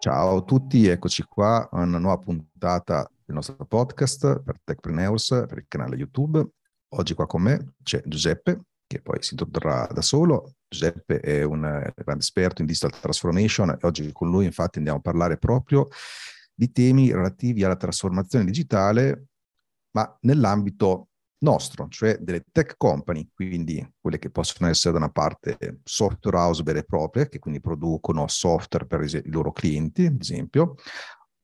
Ciao a tutti, eccoci qua a una nuova puntata del nostro podcast per Techpreneurs, per il canale YouTube. Oggi qua con me c'è Giuseppe, che poi si introdurrà da solo. Giuseppe è un grande esperto in digital transformation e oggi con lui infatti andiamo a parlare proprio di temi relativi alla trasformazione digitale, ma nell'ambito nostro, cioè delle tech company, quindi quelle che possono essere da una parte software house vere e proprie, che quindi producono software per i loro clienti, ad esempio,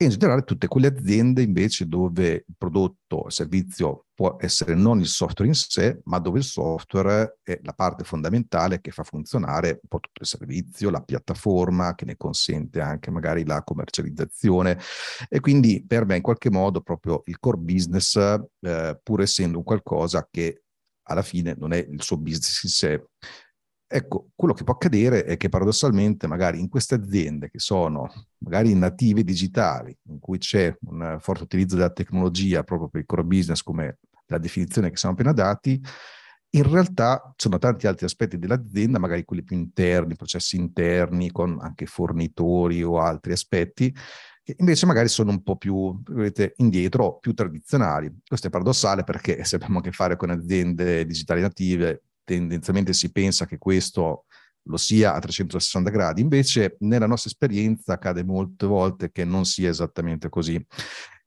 in generale tutte quelle aziende invece dove il prodotto, il servizio può essere non il software in sé, ma dove il software è la parte fondamentale che fa funzionare un po' tutto il servizio, la piattaforma che ne consente anche magari la commercializzazione. E quindi per me in qualche modo proprio il core business, eh, pur essendo un qualcosa che alla fine non è il suo business in sé, Ecco, quello che può accadere è che paradossalmente magari in queste aziende che sono magari native digitali, in cui c'è un forte utilizzo della tecnologia proprio per il core business come la definizione che siamo appena dati, in realtà ci sono tanti altri aspetti dell'azienda, magari quelli più interni, processi interni, con anche fornitori o altri aspetti, che invece magari sono un po' più vedete, indietro, più tradizionali. Questo è paradossale perché se abbiamo a che fare con aziende digitali native, tendenzialmente si pensa che questo lo sia a 360 gradi, invece nella nostra esperienza accade molte volte che non sia esattamente così.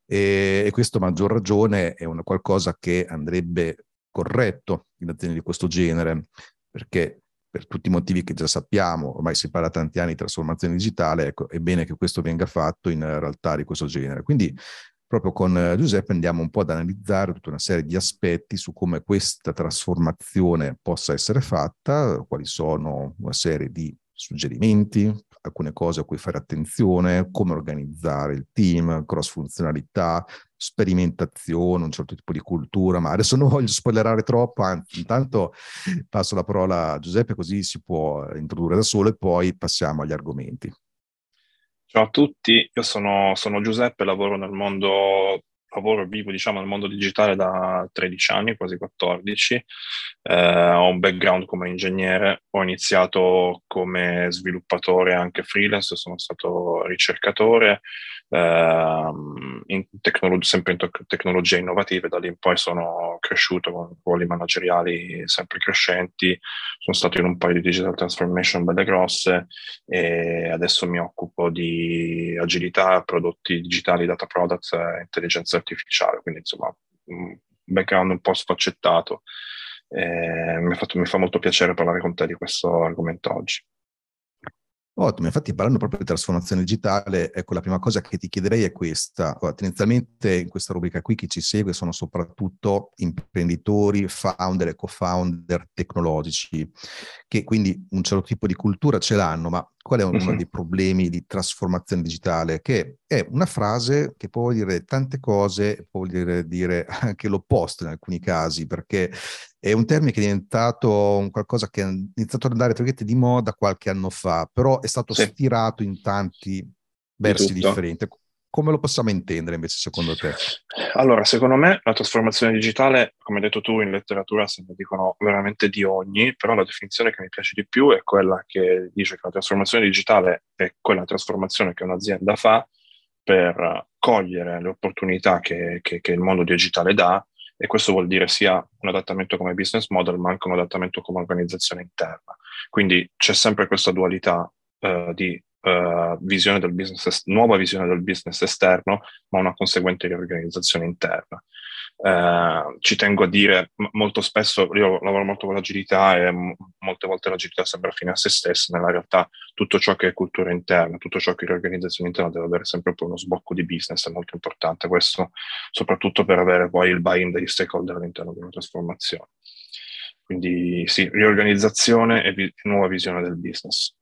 E, e questo a maggior ragione è una qualcosa che andrebbe corretto in aziende di questo genere, perché per tutti i motivi che già sappiamo, ormai si parla tanti anni di trasformazione digitale, ecco, è bene che questo venga fatto in realtà di questo genere. Quindi proprio con eh, Giuseppe andiamo un po' ad analizzare tutta una serie di aspetti su come questa trasformazione possa essere fatta, quali sono una serie di suggerimenti, alcune cose a cui fare attenzione, come organizzare il team, cross funzionalità, sperimentazione, un certo tipo di cultura, ma adesso non voglio spoilerare troppo, anzi, intanto passo la parola a Giuseppe così si può introdurre da solo e poi passiamo agli argomenti. Ciao a tutti, io sono, sono Giuseppe, lavoro nel mondo, lavoro vivo diciamo nel mondo digitale da 13 anni, quasi 14. Eh, ho un background come ingegnere, ho iniziato come sviluppatore anche freelance, sono stato ricercatore, Ehm, in tecnolog- sempre in to- tecnologie innovative, da lì in poi sono cresciuto con ruoli manageriali sempre crescenti, sono stato in un paio di digital transformation belle grosse e adesso mi occupo di agilità, prodotti digitali, data products e intelligenza artificiale, quindi insomma un background un po' sfaccettato. Eh, mi, fatto, mi fa molto piacere parlare con te di questo argomento oggi. Ottimo, infatti parlando proprio di trasformazione digitale, ecco la prima cosa che ti chiederei è questa. Allora, tendenzialmente in questa rubrica qui chi ci segue sono soprattutto imprenditori, founder e co-founder tecnologici, che quindi un certo tipo di cultura ce l'hanno, ma qual è uno uh-huh. dei problemi di trasformazione digitale? Che è una frase che può dire tante cose, può dire, dire anche l'opposto in alcuni casi, perché è un termine che è diventato un qualcosa che è iniziato ad andare di moda qualche anno fa, però è stato sì. stirato in tanti versi differenti. Come lo possiamo intendere invece secondo te? Allora, secondo me la trasformazione digitale, come hai detto tu in letteratura, se ne dicono veramente di ogni, però la definizione che mi piace di più è quella che dice che la trasformazione digitale è quella trasformazione che un'azienda fa per cogliere le opportunità che, che, che il mondo digitale dà e questo vuol dire sia un adattamento come business model ma anche un adattamento come organizzazione interna. Quindi c'è sempre questa dualità uh, di uh, visione del business, nuova visione del business esterno, ma una conseguente riorganizzazione interna. Uh, ci tengo a dire molto spesso, io lavoro molto con l'agilità e m- molte volte l'agilità sembra fine a se stessa, nella realtà tutto ciò che è cultura interna, tutto ciò che è riorganizzazione interna deve avere sempre poi uno sbocco di business, è molto importante questo, soprattutto per avere poi il buy-in degli stakeholder all'interno di una trasformazione. Quindi sì, riorganizzazione e vi- nuova visione del business.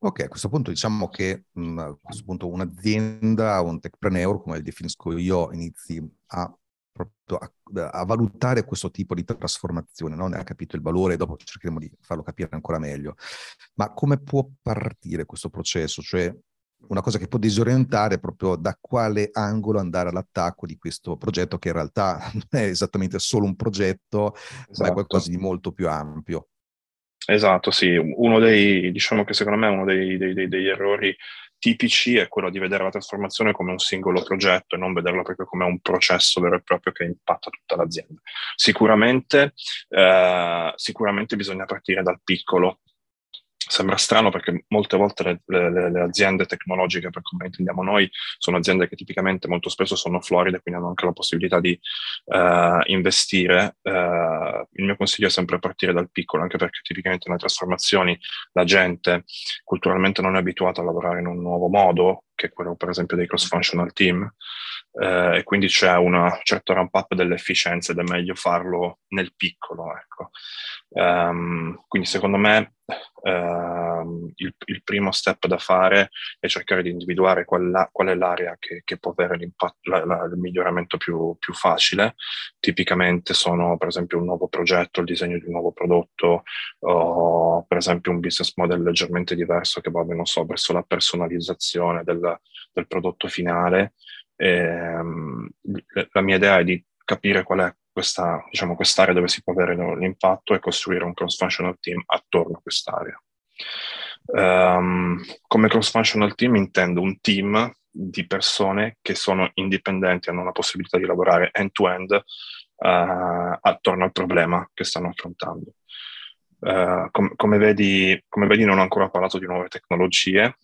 Ok, a questo punto diciamo che mh, a questo punto un'azienda, un techpreneur, come definisco io, inizi a proprio a, a, valutare questo tipo di trasformazione, no? ne ha capito il valore, dopo cercheremo di farlo capire ancora meglio. Ma come può partire questo processo? Cioè, una cosa che può disorientare è proprio da quale angolo andare all'attacco di questo progetto, che in realtà non è esattamente solo un progetto, esatto. ma è qualcosa esatto. di molto più ampio. Esatto, sì, uno dei, diciamo che secondo me uno dei, dei, dei, degli errori tipici è quello di vedere la trasformazione come un singolo progetto e non vederla proprio come un processo vero e proprio che impatta tutta l'azienda. Sicuramente, eh, sicuramente bisogna partire dal piccolo, Sembra strano perché molte volte le, le, le, aziende tecnologiche, per come intendiamo noi, sono aziende che tipicamente molto spesso sono floride, quindi hanno anche la possibilità di uh, investire. Uh, il mio consiglio è sempre partire dal piccolo, anche perché tipicamente nelle trasformazioni la gente culturalmente non è abituata a lavorare in un nuovo modo, che è quello per esempio dei cross-functional team, uh, e quindi c'è una certa ramp-up delle efficienze ed è meglio farlo nel piccolo. Ecco. Um, quindi secondo me uh, il, il, primo step da fare è cercare di individuare qual, qual è l'area che, che, può avere la, la, il miglioramento più, più, facile. Tipicamente sono per esempio un nuovo progetto, il disegno di un nuovo prodotto o per esempio un business model leggermente diverso che va, non so, verso la personalizzazione del, del prodotto finale. E, um, la mia idea è di capire qual è questa, diciamo, quest'area dove si può avere l'impatto e costruire un cross-functional team attorno a quest'area. Um, come cross-functional team intendo un team di persone che sono indipendenti, hanno la possibilità di lavorare end-to-end uh, attorno al problema che stanno affrontando. Uh, com- come, vedi, come, vedi, non ho ancora parlato di nuove tecnologie,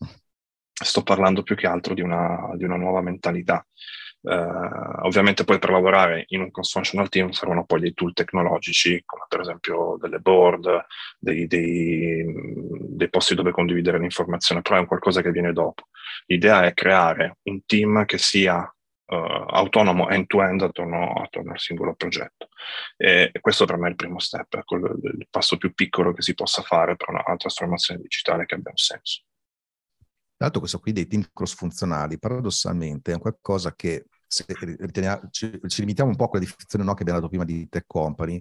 sto parlando più che altro di una, di una nuova mentalità. Uh, ovviamente poi per lavorare in un cross-functional team servono poi dei tool tecnologici, come per esempio delle board, dei, dei, dei, posti dove condividere l'informazione, però è un qualcosa che viene dopo. L'idea è creare un team che sia uh, autonomo end-to-end attorno, attorno, al singolo progetto. E, questo per me è il primo step, è quello, il passo più piccolo che si possa fare per una trasformazione digitale che abbia un senso. Tra l'altro questo qui dei team cross-funzionali, paradossalmente, è qualcosa che se ci, ci, limitiamo un po' a quella definizione no, che abbiamo dato prima di tech company,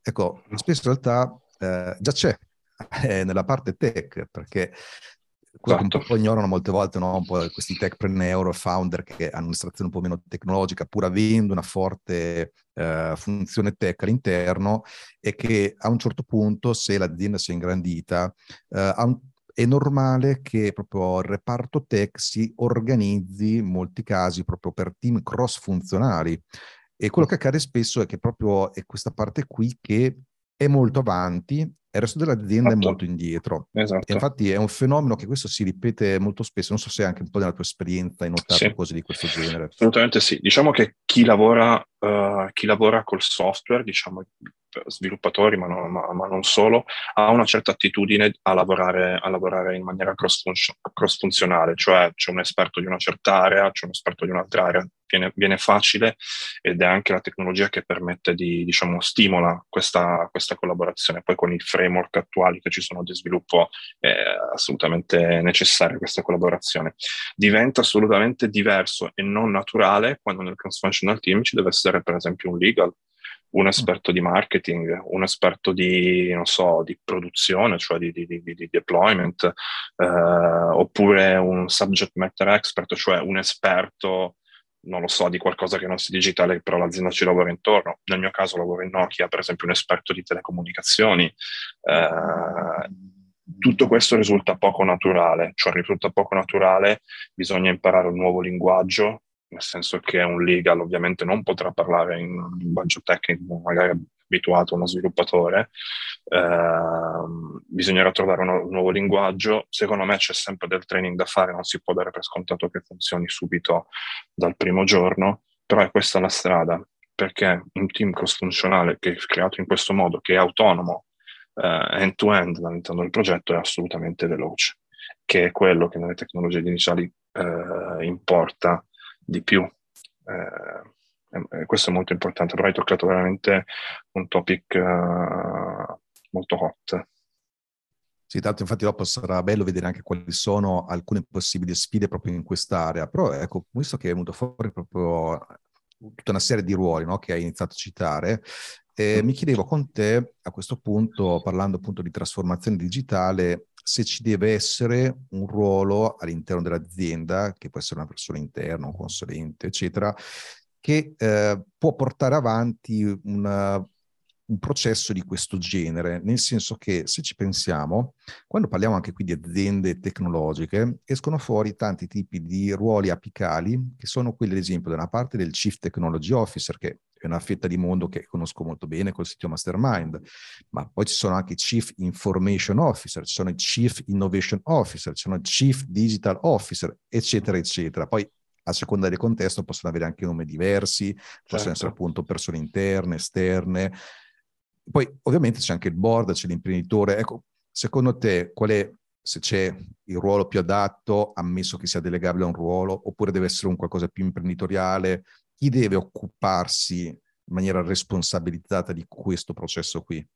ecco, spesso in realtà eh, già c'è eh, nella parte tech, perché quello che un esatto. po' ignorano molte volte no? un po questi techpreneur, founder che hanno un'estrazione un po' meno tecnologica, pur avendo una forte eh, funzione tech all'interno, e che a un certo punto, se l'azienda si è ingrandita, eh, ha un è normale che proprio il reparto tech si organizzi in molti casi proprio per team cross funzionali. E quello che accade spesso è che proprio è questa parte qui che è molto avanti e il resto dell'azienda esatto. è molto indietro. Esatto. infatti è un fenomeno che questo si ripete molto spesso. Non so se anche un po' nella tua esperienza hai notato sì. cose di questo genere. Assolutamente sì. Diciamo che chi lavora, uh, chi lavora col software, diciamo sviluppatori, ma, no, ma, ma, non solo, ha una certa attitudine a lavorare, a lavorare in maniera cross-funzionale, cioè c'è un esperto di una certa area, c'è un esperto di un'altra area, viene, viene facile ed è anche la tecnologia che permette di, diciamo, stimola questa, questa collaborazione. Poi con i framework attuali che ci sono di sviluppo è assolutamente necessaria questa collaborazione. Diventa assolutamente diverso e non naturale quando nel cross-functional team ci deve essere per esempio un legal, un esperto di marketing, un esperto di, non so, di produzione, cioè di, di, di, di deployment, eh, oppure un subject matter expert, cioè un esperto, non lo so, di qualcosa che non sia digitale, però l'azienda ci lavora intorno. Nel mio caso lavoro in Nokia, per esempio, un esperto di telecomunicazioni. Eh, tutto questo risulta poco naturale, cioè risulta poco naturale, bisogna imparare un nuovo linguaggio, nel senso che un legal ovviamente non potrà parlare in un linguaggio tecnico magari abituato a uno sviluppatore, eh, bisognerà trovare un nuovo linguaggio, secondo me c'è sempre del training da fare, non si può dare per scontato che funzioni subito dal primo giorno, però è questa la strada, perché un team cross-funzionale che è creato in questo modo, che è autonomo, eh, end-to-end all'interno del progetto, è assolutamente veloce, che è quello che nelle tecnologie iniziali eh, importa di più. Eh, questo è molto importante, però hai toccato veramente un topic uh, molto hot. Sì, tanto infatti dopo sarà bello vedere anche quali sono alcune possibili sfide proprio in quest'area, però ecco, visto che è venuto fuori proprio tutta una serie di ruoli no, che hai iniziato a citare, eh, mi chiedevo con te a questo punto, parlando appunto di trasformazione digitale, se ci deve essere un ruolo all'interno dell'azienda, che può essere una persona interna, un consulente, eccetera, che eh, può portare avanti una, un processo di questo genere, nel senso che se ci pensiamo, quando parliamo anche qui di aziende tecnologiche, escono fuori tanti tipi di ruoli apicali, che sono quelli, ad esempio, da una parte del Chief Technology Officer, che è una fetta di mondo che conosco molto bene col sito Mastermind, ma poi ci sono anche i Chief Information Officer, ci sono i Chief Innovation Officer, ci sono i Chief Digital Officer, eccetera, eccetera. Poi a seconda del contesto possono avere anche nomi diversi, possono certo. essere appunto persone interne, esterne, poi ovviamente c'è anche il board, c'è l'imprenditore. Ecco, secondo te qual è, se c'è il ruolo più adatto, ammesso che sia delegabile a un ruolo, oppure deve essere un qualcosa più imprenditoriale? Chi deve occuparsi in maniera responsabilizzata di questo processo qui?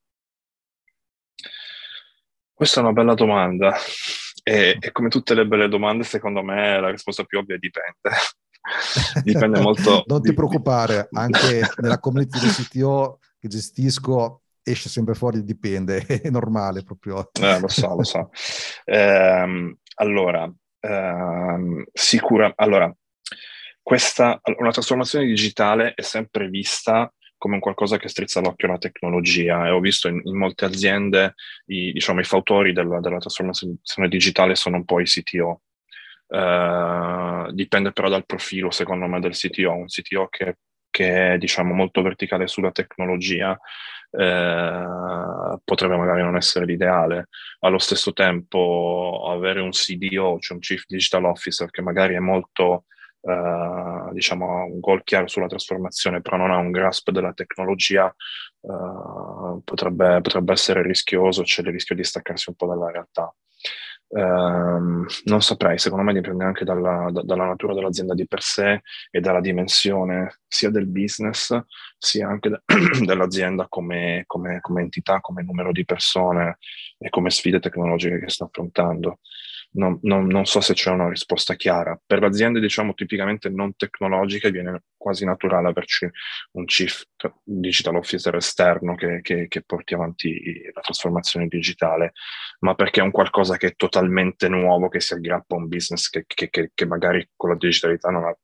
Questa è una bella domanda e, e, come tutte le belle domande, secondo me la risposta più ovvia è dipende. dipende molto. non ti preoccupare, anche nella community del CTO che gestisco esce sempre fuori, dipende, è normale proprio. Eh, lo so, lo so. Eh, allora, ehm, sicura, allora, questa, una trasformazione digitale è sempre vista come qualcosa che strizza l'occhio alla tecnologia e ho visto in, in molte aziende i, diciamo, i fautori della, della, trasformazione digitale sono un po' i CTO. Uh, dipende però dal profilo, secondo me, del CTO. Un CTO che che è diciamo molto verticale sulla tecnologia eh, potrebbe magari non essere l'ideale. Allo stesso tempo avere un CDO, cioè un Chief Digital Officer, che magari è molto, eh, diciamo, un gol chiaro sulla trasformazione, però non ha un grasp della tecnologia, eh, potrebbe, potrebbe essere rischioso, c'è il rischio di staccarsi un po' dalla realtà. Um, non saprei, secondo me dipende anche dalla, da, dalla, natura dell'azienda di per sé e dalla dimensione sia del business sia anche de- dell'azienda come, come, come, entità, come numero di persone e come sfide tecnologiche che sta affrontando non, non, non, so se c'è una risposta chiara. Per le aziende, diciamo, tipicamente non tecnologiche viene quasi naturale averci un chief digital officer esterno che, che, che porti avanti la trasformazione digitale, ma perché è un qualcosa che è totalmente nuovo, che si aggrappa a un business che, che magari con la digitalità non ha,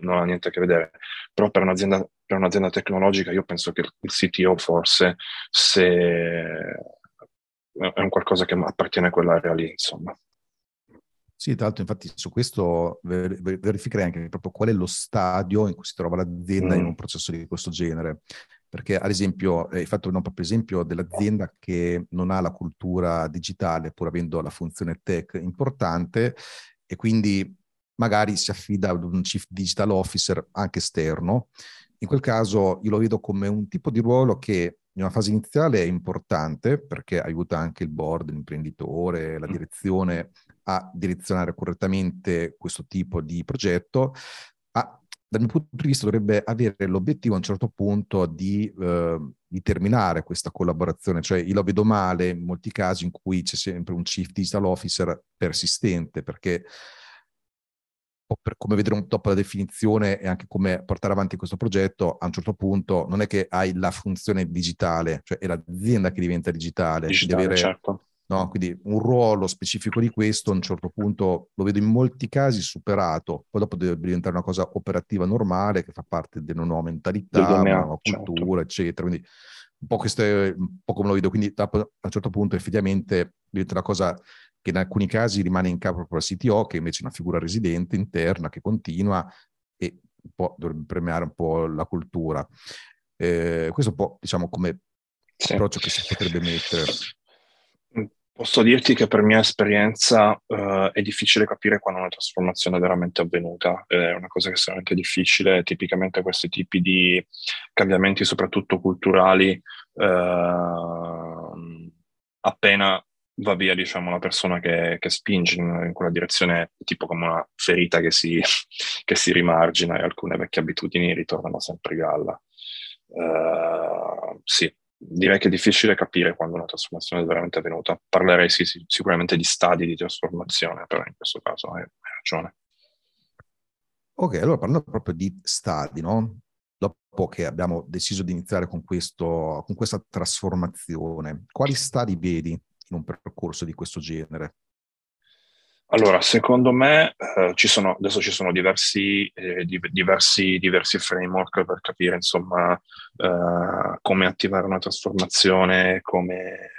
non ha niente a che vedere. Però per un'azienda, per un'azienda tecnologica io penso che il CTO forse se è un qualcosa che appartiene a quell'area lì, insomma. Sì, tra l'altro infatti su questo ver- verificherei anche proprio qual è lo stadio in cui si trova l'azienda mm. in un processo di questo genere. Perché ad esempio, hai fatto un proprio esempio dell'azienda che non ha la cultura digitale pur avendo la funzione tech importante e quindi magari si affida ad un chief digital officer anche esterno. In quel caso io lo vedo come un tipo di ruolo che in una fase iniziale è importante perché aiuta anche il board, l'imprenditore, la mm. direzione a direzionare correttamente questo tipo di progetto, ma dal mio punto di vista dovrebbe avere l'obiettivo a un certo punto di, eh, di terminare questa collaborazione, cioè io lo vedo male in molti casi in cui c'è sempre un chief digital officer persistente, perché per come vedremo dopo la definizione e anche come portare avanti questo progetto, a un certo punto non è che hai la funzione digitale, cioè è l'azienda che diventa digitale, digitale devi avere certo. No? Quindi un ruolo specifico di questo a un certo punto lo vedo in molti casi superato, poi dopo deve diventare una cosa operativa normale che fa parte della nuova mentalità, della nuova certo. cultura, eccetera. Quindi un po' questo è un po' come lo vedo, quindi a un certo punto effettivamente diventa una cosa che in alcuni casi rimane in capo proprio al CTO, che invece è una figura residente interna che continua e dovrebbe premiare un po' la cultura. Eh, questo è un po' diciamo come sì. approccio che si potrebbe mettere. Posso dirti che per mia esperienza uh, è difficile capire quando una trasformazione è veramente avvenuta, è una cosa che è estremamente difficile, tipicamente questi tipi di cambiamenti, soprattutto culturali, uh, appena va via diciamo la persona che, che spinge in, in, quella direzione, tipo come una ferita che si, che si rimargina e alcune vecchie abitudini ritornano sempre galla. Uh, sì, direi che è difficile capire quando una trasformazione è veramente avvenuta. Parlerei sì, sì, sicuramente di stadi di trasformazione, però in questo caso hai, hai ragione. Ok, allora parlando proprio di stadi, no? dopo che abbiamo deciso di iniziare con, questo, con questa trasformazione, quali stadi vedi in un percorso di questo genere? Allora, secondo me eh, ci sono, adesso ci sono diversi, eh, diversi, diversi, framework per capire insomma eh, come attivare una trasformazione, come,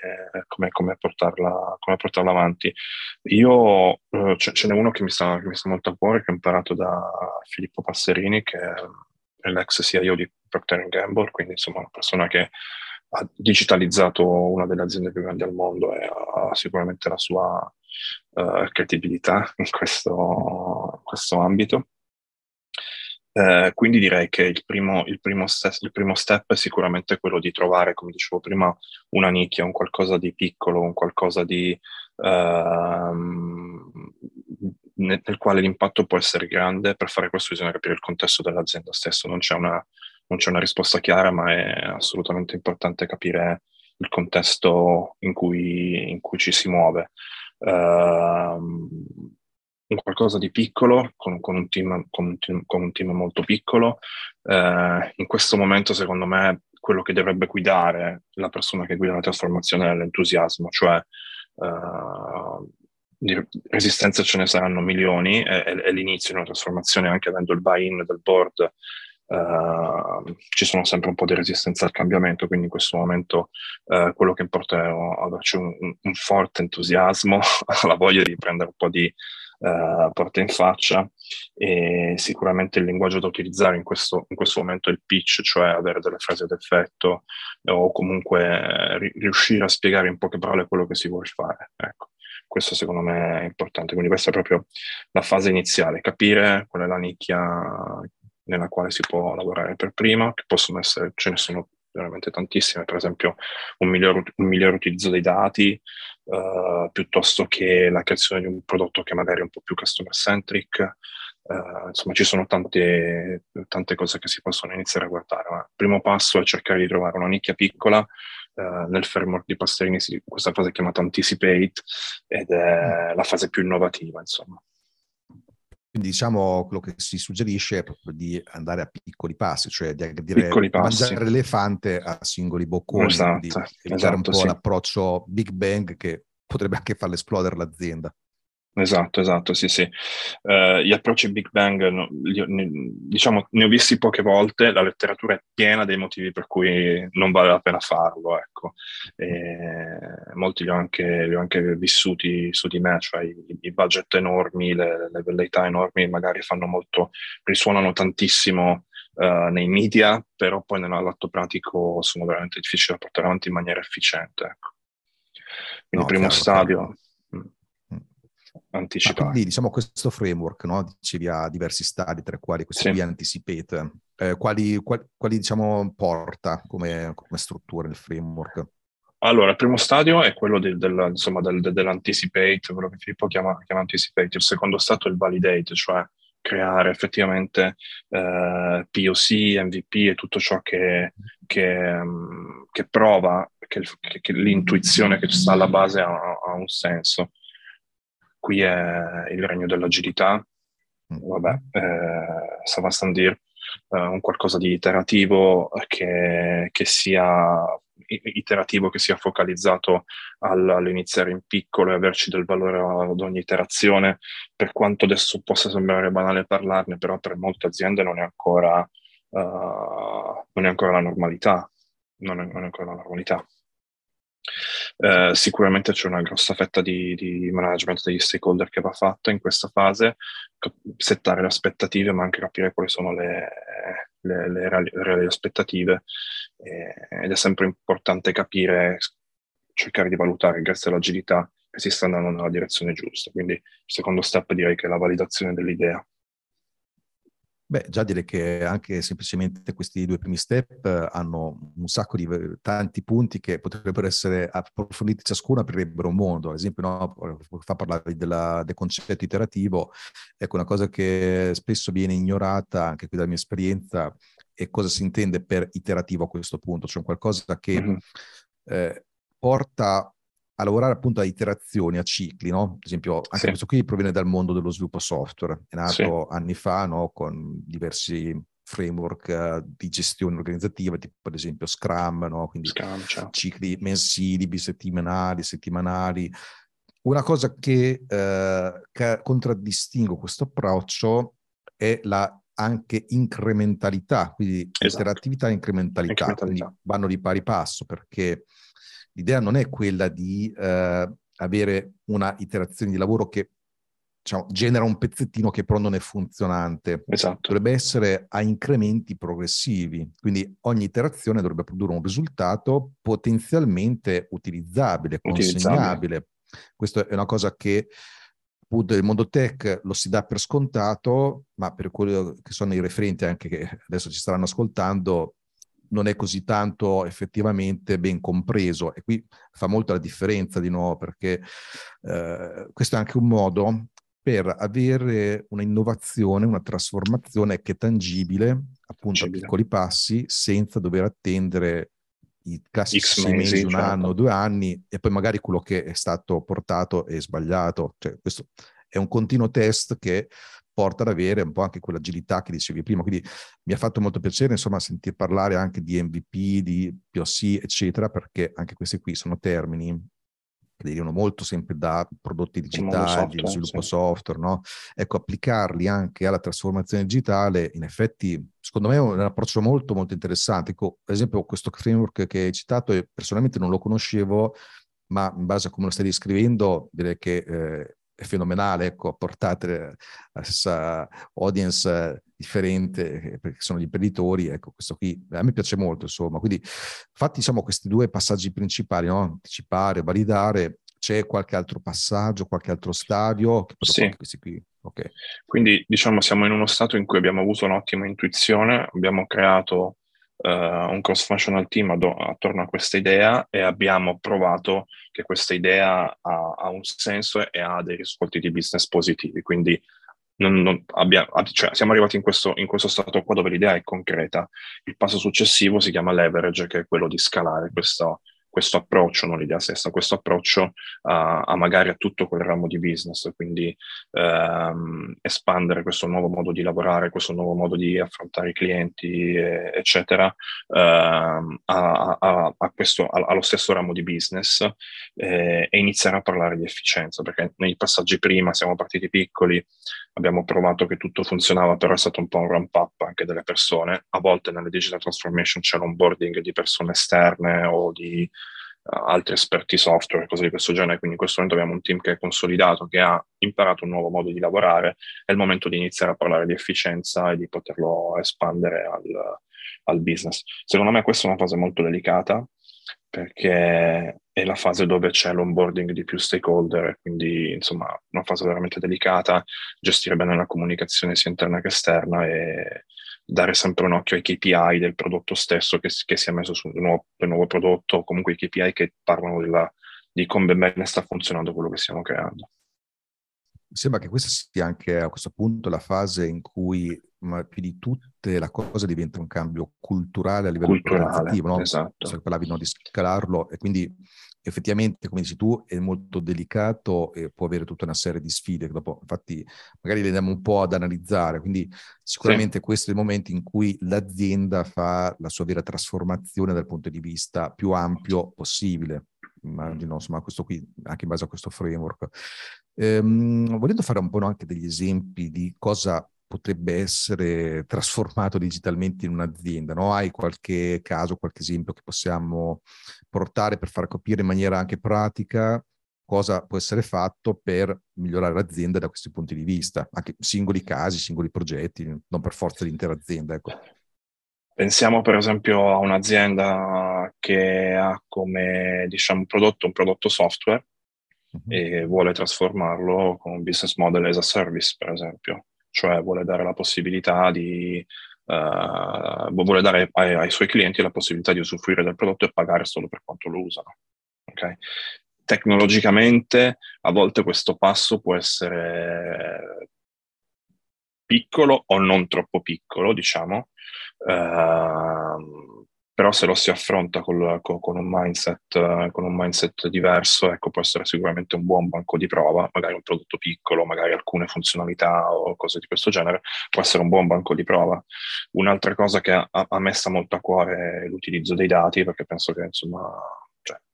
come, come, portarla, come portarla, avanti. Io eh, ce, ce n'è uno che mi, sta, che mi, sta, molto a cuore, che ho imparato da Filippo Passerini, che è l'ex CIO di Procter Gamble, quindi insomma una persona che ha digitalizzato una delle aziende più grandi al mondo e ha sicuramente la sua uh, credibilità in questo, questo ambito. Eh, quindi direi che il primo, il, primo step, il primo, step, è sicuramente quello di trovare, come dicevo prima, una nicchia, un qualcosa di piccolo, un qualcosa di, uh, nel, nel, quale l'impatto può essere grande. Per fare questo bisogna capire il contesto dell'azienda stesso. Non c'è una, non c'è una risposta chiara, ma è assolutamente importante capire il contesto in cui, in cui ci si muove uh, un qualcosa di piccolo, con, con, un, team, con, un, team, con un team, molto piccolo. Uh, in questo momento, secondo me, quello che dovrebbe guidare la persona che guida la trasformazione è l'entusiasmo, cioè uh, di resistenze ce ne saranno milioni, è, è, l'inizio di una trasformazione anche avendo il buy-in del board Uh, ci sono sempre un po' di resistenza al cambiamento, quindi in questo momento uh, quello che importa è averci un, un, forte entusiasmo, la voglia di prendere un po' di uh, porta in faccia e sicuramente il linguaggio da utilizzare in questo, in questo momento è il pitch, cioè avere delle frasi d'effetto o comunque ri- riuscire a spiegare in poche parole quello che si vuole fare. Ecco questo secondo me è importante. Quindi questa è proprio la fase iniziale, capire qual è la nicchia nella quale si può lavorare per prima, che possono essere, ce ne sono veramente tantissime, per esempio un miglior, un miglior utilizzo dei dati, uh, piuttosto che la creazione di un prodotto che magari è un po' più customer centric. Uh, insomma, ci sono tante, tante, cose che si possono iniziare a guardare. Ma il primo passo è cercare di trovare una nicchia piccola. Uh, nel framework di Pasterini questa fase è chiamata Anticipate ed è la fase più innovativa, insomma. Quindi diciamo quello che si suggerisce è proprio di andare a piccoli passi, cioè di dire, piccoli passi. mangiare l'elefante a singoli bocconi, esatto, di evitare esatto, un po' sì. l'approccio Big Bang che potrebbe anche farle esplodere l'azienda. Esatto, esatto, sì, sì. Uh, gli approcci Big Bang, no, li, ne, diciamo, ne ho visti poche volte, la letteratura è piena dei motivi per cui non vale la pena farlo, ecco. E molti li ho, anche, li ho anche vissuti su di me, cioè i, i budget enormi, le, le velleità enormi magari fanno molto, risuonano tantissimo uh, nei media, però poi nell'atto pratico sono veramente difficili da portare avanti in maniera efficiente, ecco. Quindi no, primo chiaro, stadio... Chiaro anticipare. quindi diciamo questo framework, no? dicevi ha diversi stadi, tra i quali questo sì. qui Anticipate, eh, quali, quali, quali, diciamo porta come, come, struttura il framework? Allora, il primo stadio è quello del, del, insomma, del, dell'anticipate, quello che Filippo chiama, chiama anticipate. Il secondo stato è il validate, cioè creare effettivamente eh, POC, MVP e tutto ciò che, che, che prova che, che, l'intuizione che sta alla base ha, ha un senso qui è il regno dell'agilità, mm. vabbè, eh, ça va sans dire, eh, un qualcosa di iterativo che, che, sia iterativo, che sia focalizzato all'iniziare in piccolo e averci del valore ad ogni iterazione, per quanto adesso possa sembrare banale parlarne, però per molte aziende non è ancora, uh, non è ancora la normalità, non è, non è ancora la normalità. Eh, sicuramente c'è una grossa fetta di, di, management degli stakeholder che va fatta in questa fase, settare le aspettative, ma anche capire quali sono le, le, le, reali, reali, aspettative. Eh, ed è sempre importante capire, cercare di valutare grazie all'agilità che si sta andando nella direzione giusta. Quindi il secondo step direi che è la validazione dell'idea. Beh, già dire che anche semplicemente questi due primi step eh, hanno un sacco di tanti punti che potrebbero essere approfonditi ciascuno, aprirebbero un mondo. Ad esempio, no, fa parlare della, del concetto iterativo, ecco una cosa che spesso viene ignorata, anche qui dalla mia esperienza, e cosa si intende per iterativo a questo punto, cioè qualcosa che mm-hmm. eh, porta a lavorare appunto a iterazioni, a cicli, no? Ad esempio, anche sì. questo qui proviene dal mondo dello sviluppo software, è nato sì. anni fa, no? Con diversi framework uh, di gestione organizzativa, tipo ad esempio Scrum, no? Quindi Scrum, certo. cicli mensili, bisettimanali, settimanali. Una cosa che, uh, che contraddistingue questo approccio è la anche incrementalità, quindi esatto. interattività e incrementalità, incrementalità. quindi vanno di pari passo perché l'idea non è quella di eh, avere una iterazione di lavoro che diciamo, genera un pezzettino che però non è funzionante. Esatto. Dovrebbe essere a incrementi progressivi, quindi ogni iterazione dovrebbe produrre un risultato potenzialmente utilizzabile, consegnabile. Utilizzabile. Questa è una cosa che appunto nel mondo tech lo si dà per scontato, ma per quello che sono i referenti anche che adesso ci staranno ascoltando, non è così tanto effettivamente ben compreso e qui fa molto la differenza di nuovo perché eh, questo è anche un modo per avere una innovazione, una trasformazione che è tangibile, appunto tangibile. a piccoli passi, senza dover attendere i classici sei mesi, un certo. anno, due anni, e poi magari quello che è stato portato è sbagliato. Cioè, questo è un continuo test che porta ad avere un po' anche quell'agilità che dicevi prima. Quindi mi ha fatto molto piacere, insomma, sentir parlare anche di MVP, di POC, eccetera, perché anche questi qui sono termini che derivano molto sempre da prodotti digitali, software, sviluppo sì. software, no? Ecco, applicarli anche alla trasformazione digitale, in effetti, secondo me è un approccio molto, molto interessante. Ecco, ad esempio, questo framework che hai citato, personalmente non lo conoscevo, ma in base a come lo stai descrivendo, direi che eh, fenomenale, ecco, portate la stessa audience differente, perché sono gli imprenditori, ecco, questo qui a me piace molto, insomma. Quindi, fatti, diciamo, questi due passaggi principali, no? Anticipare, validare, c'è qualche altro passaggio, qualche altro stadio? Sì. Questi qui. Okay. Quindi, diciamo, siamo in uno stato in cui abbiamo avuto un'ottima intuizione, abbiamo creato uh, un cross-functional team ad- attorno a questa idea e abbiamo provato che questa idea ha, ha, un senso e ha dei risvolti di business positivi. Quindi non, non abbia, cioè, siamo arrivati in questo, in questo, stato qua dove l'idea è concreta. Il passo successivo si chiama leverage, che è quello di scalare questo, questo approccio, non l'idea stessa, questo approccio a, a, magari a tutto quel ramo di business, quindi ehm, espandere questo nuovo modo di lavorare, questo nuovo modo di affrontare i clienti, eccetera, ehm, a, a, questo, allo stesso ramo di business eh, e iniziare a parlare di efficienza, perché nei passaggi prima siamo partiti piccoli, abbiamo provato che tutto funzionava, però è stato un po' un ramp up anche delle persone. A volte nelle digital transformation c'è l'onboarding di persone esterne o di altri esperti software, cose di questo genere. Quindi in questo momento abbiamo un team che è consolidato, che ha imparato un nuovo modo di lavorare. È il momento di iniziare a parlare di efficienza e di poterlo espandere al, al business. Secondo me questa è una fase molto delicata perché è la fase dove c'è l'onboarding di più stakeholder, quindi insomma una fase veramente delicata, gestire bene la comunicazione sia interna che esterna e dare sempre un occhio ai KPI del prodotto stesso che, che si è messo sul nuovo, nuovo, prodotto, o comunque i KPI che parlano della, di come bene sta funzionando quello che stiamo creando. Sembra che questa sia anche a questo punto la fase in cui più di tutte la cosa diventa un cambio culturale a livello culturale, no? Esatto. Se parlavi no, di scalarlo e quindi effettivamente, come dici tu, è molto delicato e può avere tutta una serie di sfide che dopo, infatti, magari le andiamo un po' ad analizzare. Quindi sicuramente sì. questo è il momento in cui l'azienda fa la sua vera trasformazione dal punto di vista più ampio possibile. Immagino, insomma, questo qui, anche in base a questo framework. Ehm, volendo fare un po' anche degli esempi di cosa potrebbe essere trasformato digitalmente in un'azienda? No? Hai qualche caso, qualche esempio che possiamo portare per far capire in maniera anche pratica cosa può essere fatto per migliorare l'azienda da questi punti di vista, anche singoli casi, singoli progetti, non per forza l'intera azienda. Ecco. Pensiamo per esempio a un'azienda che ha come diciamo, prodotto un prodotto software e vuole trasformarlo con un business model as a service, per esempio cioè vuole dare la possibilità di uh, vuole dare ai, ai, suoi clienti la possibilità di usufruire del prodotto e pagare solo per quanto lo usano. Okay? Tecnologicamente a volte questo passo può essere piccolo o non troppo piccolo, diciamo, uh, però se lo si affronta col, con, con, un mindset, con, un mindset, diverso, ecco, può essere sicuramente un buon banco di prova, magari un prodotto piccolo, magari alcune funzionalità o cose di questo genere, può essere un buon banco di prova. Un'altra cosa che a, a me sta molto a cuore è l'utilizzo dei dati, perché penso che insomma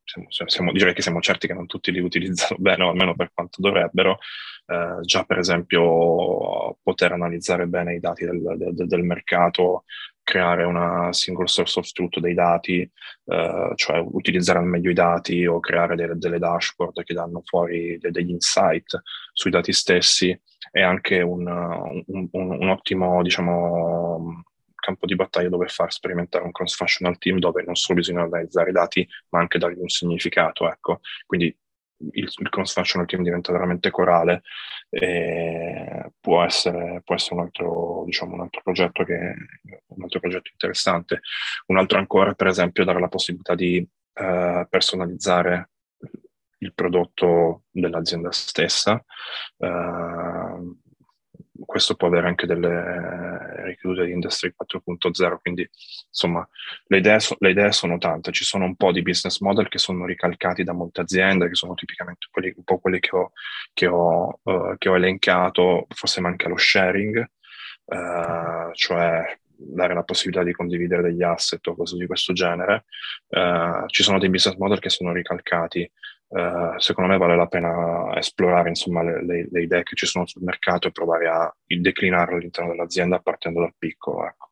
cioè, siamo, siamo, direi che siamo certi che non tutti li utilizzano bene, o almeno per quanto dovrebbero. Eh, già per esempio poter analizzare bene i dati del, del, del mercato, creare una single source of truth dei dati, eh, cioè utilizzare al meglio i dati o creare delle, delle dashboard che danno fuori de, degli insight sui dati stessi è anche un, un, un, un ottimo, diciamo, campo di battaglia dove far sperimentare un cross-functional team dove non solo bisogna analizzare i dati, ma anche dargli un significato. Ecco. Quindi il, il cross-functional team diventa veramente corale e può essere, può essere un, altro, diciamo, un, altro progetto che, un altro progetto interessante. Un altro ancora, per esempio, dare la possibilità di uh, personalizzare il prodotto dell'azienda stessa. Uh, questo può avere anche delle ricadute di Industry 4.0, quindi insomma le idee, so, le idee, sono tante, ci sono un po' di business model che sono ricalcati da molte aziende, che sono tipicamente quelli, un po' quelli che ho, che ho, uh, che ho elencato, forse manca lo sharing, uh, cioè dare la possibilità di condividere degli asset o cose di questo genere. Uh, ci sono dei business model che sono ricalcati Uh, secondo me vale la pena esplorare insomma, le, le, le, idee che ci sono sul mercato e provare a declinarle all'interno dell'azienda partendo dal piccolo. Ecco.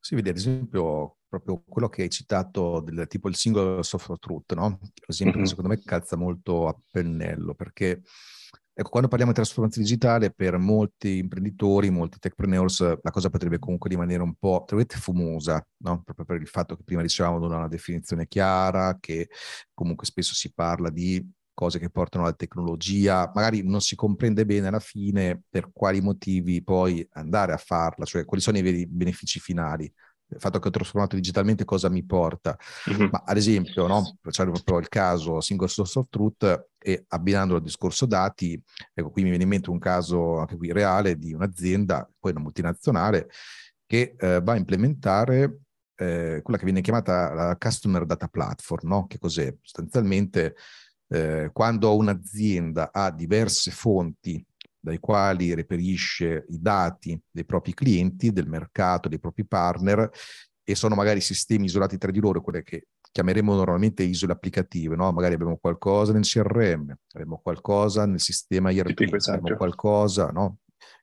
Si vede ad esempio proprio quello che hai citato del tipo il single software truth, no? L'esempio mm-hmm. che secondo me calza molto a pennello perché Ecco, quando parliamo di trasformazione digitale, per molti imprenditori, molti techpreneurs, la cosa potrebbe comunque rimanere un po', tra fumosa, no? proprio per il fatto che prima dicevamo non ha una definizione chiara, che comunque spesso si parla di cose che portano alla tecnologia, magari non si comprende bene alla fine per quali motivi poi andare a farla, cioè quali sono i veri benefici finali il fatto che ho trasformato digitalmente cosa mi porta. Mm-hmm. Ma ad esempio, no, facciamo proprio il caso single source of truth e abbinando al discorso dati, ecco qui mi viene in mente un caso anche qui reale di un'azienda, poi una multinazionale, che eh, va a implementare eh, quella che viene chiamata la Customer Data Platform, no? Che cos'è? Sostanzialmente eh, quando un'azienda ha diverse fonti dai quali reperisce i dati dei propri clienti, del mercato, dei propri partner e sono magari sistemi isolati tra di loro, quelle che chiameremo normalmente isole applicative, no? magari abbiamo qualcosa nel CRM, abbiamo qualcosa nel sistema IRP, abbiamo qualcosa no?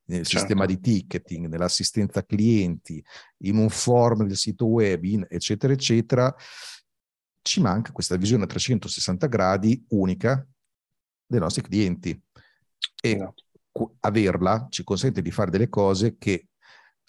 nel certo. sistema di ticketing, nell'assistenza clienti, in un form del sito web, in, eccetera, eccetera, ci manca questa visione a 360 gradi unica dei nostri clienti. E esatto averla ci consente di fare delle cose che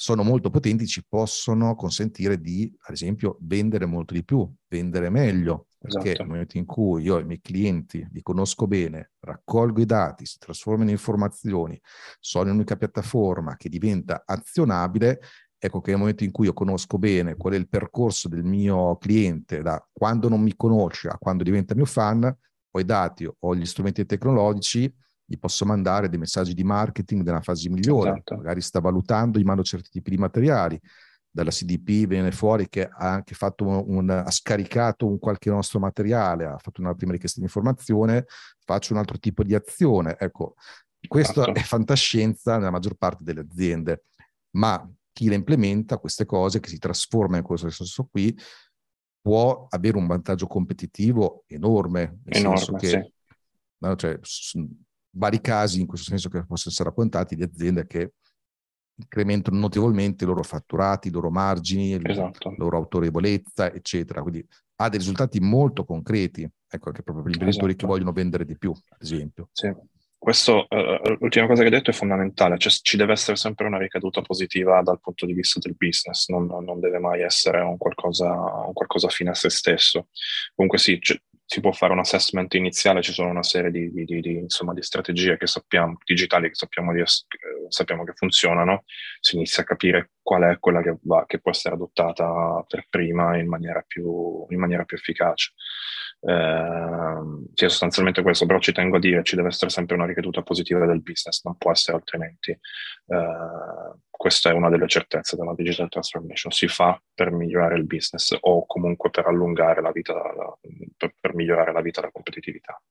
sono molto potenti, ci possono consentire di, ad esempio, vendere molto di più, vendere meglio, perché esatto. nel momento in cui io i miei clienti li conosco bene, raccolgo i dati, si trasformano in informazioni, sono in un'unica piattaforma che diventa azionabile, ecco che nel momento in cui io conosco bene qual è il percorso del mio cliente da quando non mi conosce a quando diventa mio fan, ho i dati o gli strumenti tecnologici, gli posso mandare dei messaggi di marketing nella fase migliore, esatto. magari sta valutando, gli mando certi tipi di materiali, dalla CDP viene fuori che ha anche fatto un, un, ha scaricato un qualche nostro materiale, ha fatto una prima richiesta di informazione, faccio un altro tipo di azione. Ecco, questa esatto. è fantascienza nella maggior parte delle aziende, ma chi le implementa queste cose, che si trasforma in questo senso qui, può avere un vantaggio competitivo enorme, nel enorme, senso che sì. no, cioè, vari casi in questo senso che possono essere raccontati di aziende che incrementano notevolmente i loro fatturati, i loro margini, esatto. la loro autorevolezza, eccetera. Quindi ha dei risultati molto concreti, ecco, anche proprio per gli imprenditori esatto. che vogliono vendere di più, ad esempio. Sì. Questo, uh, l'ultima cosa che hai detto è fondamentale, cioè ci deve essere sempre una ricaduta positiva dal punto di vista del business, non, non deve mai essere un qualcosa, un qualcosa fine a se stesso. Comunque sì, si può fare un assessment iniziale, ci sono una serie di, di, di, insomma, di strategie che sappiamo, digitali che sappiamo, di, sappiamo, che funzionano, si inizia a capire qual è quella che, va, che può essere adottata per prima in maniera più, in maniera più efficace. Eh, sì, è sostanzialmente questo, però ci tengo a dire, ci deve essere sempre una ricaduta positiva del business, non può essere altrimenti. Eh, questa è una delle certezze della digital transformation, si fa per migliorare il business o comunque per allungare la vita, per, per migliorare la vita e la competitività.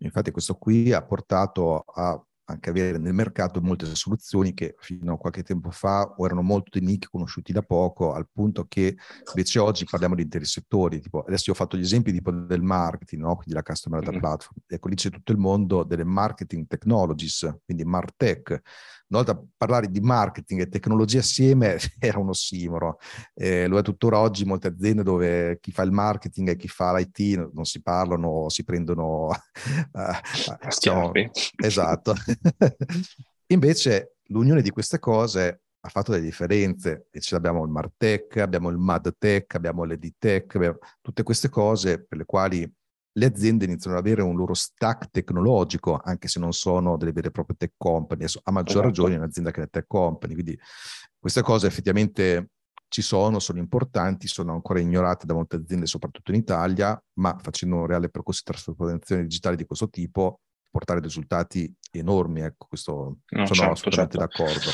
Infatti questo qui ha portato a anche avere nel mercato molte soluzioni che fino a qualche tempo fa erano molto di nicchia, conosciuti da poco, al punto che invece oggi parliamo di interi settori. Tipo, adesso io ho fatto gli esempi tipo del marketing, no? quindi la customer data platform. Ecco, lì c'è tutto il mondo delle marketing technologies, quindi Martech, una volta parlare di marketing e tecnologia assieme era un ossimoro. Eh, lo è tuttora oggi molte aziende dove chi fa il marketing e chi fa l'IT non si parlano, si prendono... Uh, diciamo, esatto. Invece l'unione di queste cose ha fatto delle differenze e ce l'abbiamo il Martech, abbiamo il MadTech, abbiamo l'EdTech, abbiamo tutte queste cose per le quali le aziende iniziano ad avere un loro stack tecnologico, anche se non sono delle vere e proprie tech company, a maggior esatto. ragione un'azienda che è una tech company. Quindi queste cose effettivamente ci sono, sono importanti, sono ancora ignorate da molte aziende, soprattutto in Italia, ma facendo un reale percorso di trasformazione digitale di questo tipo, portare risultati enormi. Ecco, questo no, sono certo, assolutamente certo. d'accordo.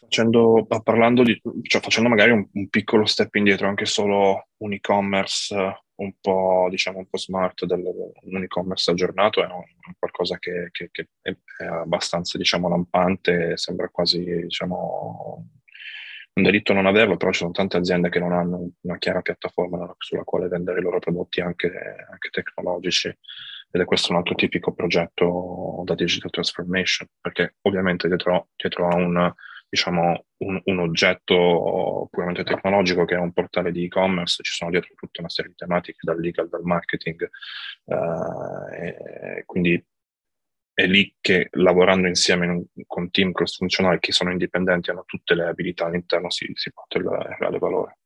Facendo, parlando di, cioè facendo magari un, un, piccolo step indietro, anche solo un e-commerce un po', diciamo, un po' smart del, un e-commerce aggiornato è un, qualcosa che, che, che, è abbastanza, diciamo, lampante, sembra quasi, diciamo, un delitto non averlo, però ci sono tante aziende che non hanno una chiara piattaforma sulla quale vendere i loro prodotti anche, anche tecnologici ed è questo un altro tipico progetto da digital transformation, perché ovviamente dietro, dietro a un diciamo, un, un, oggetto puramente tecnologico che è un portale di e-commerce, ci sono dietro tutta una serie di tematiche dal legal, dal marketing, eh, quindi è lì che lavorando insieme un, con team cross-funzionali che sono indipendenti, hanno tutte le abilità all'interno, si, si porta il reale valore.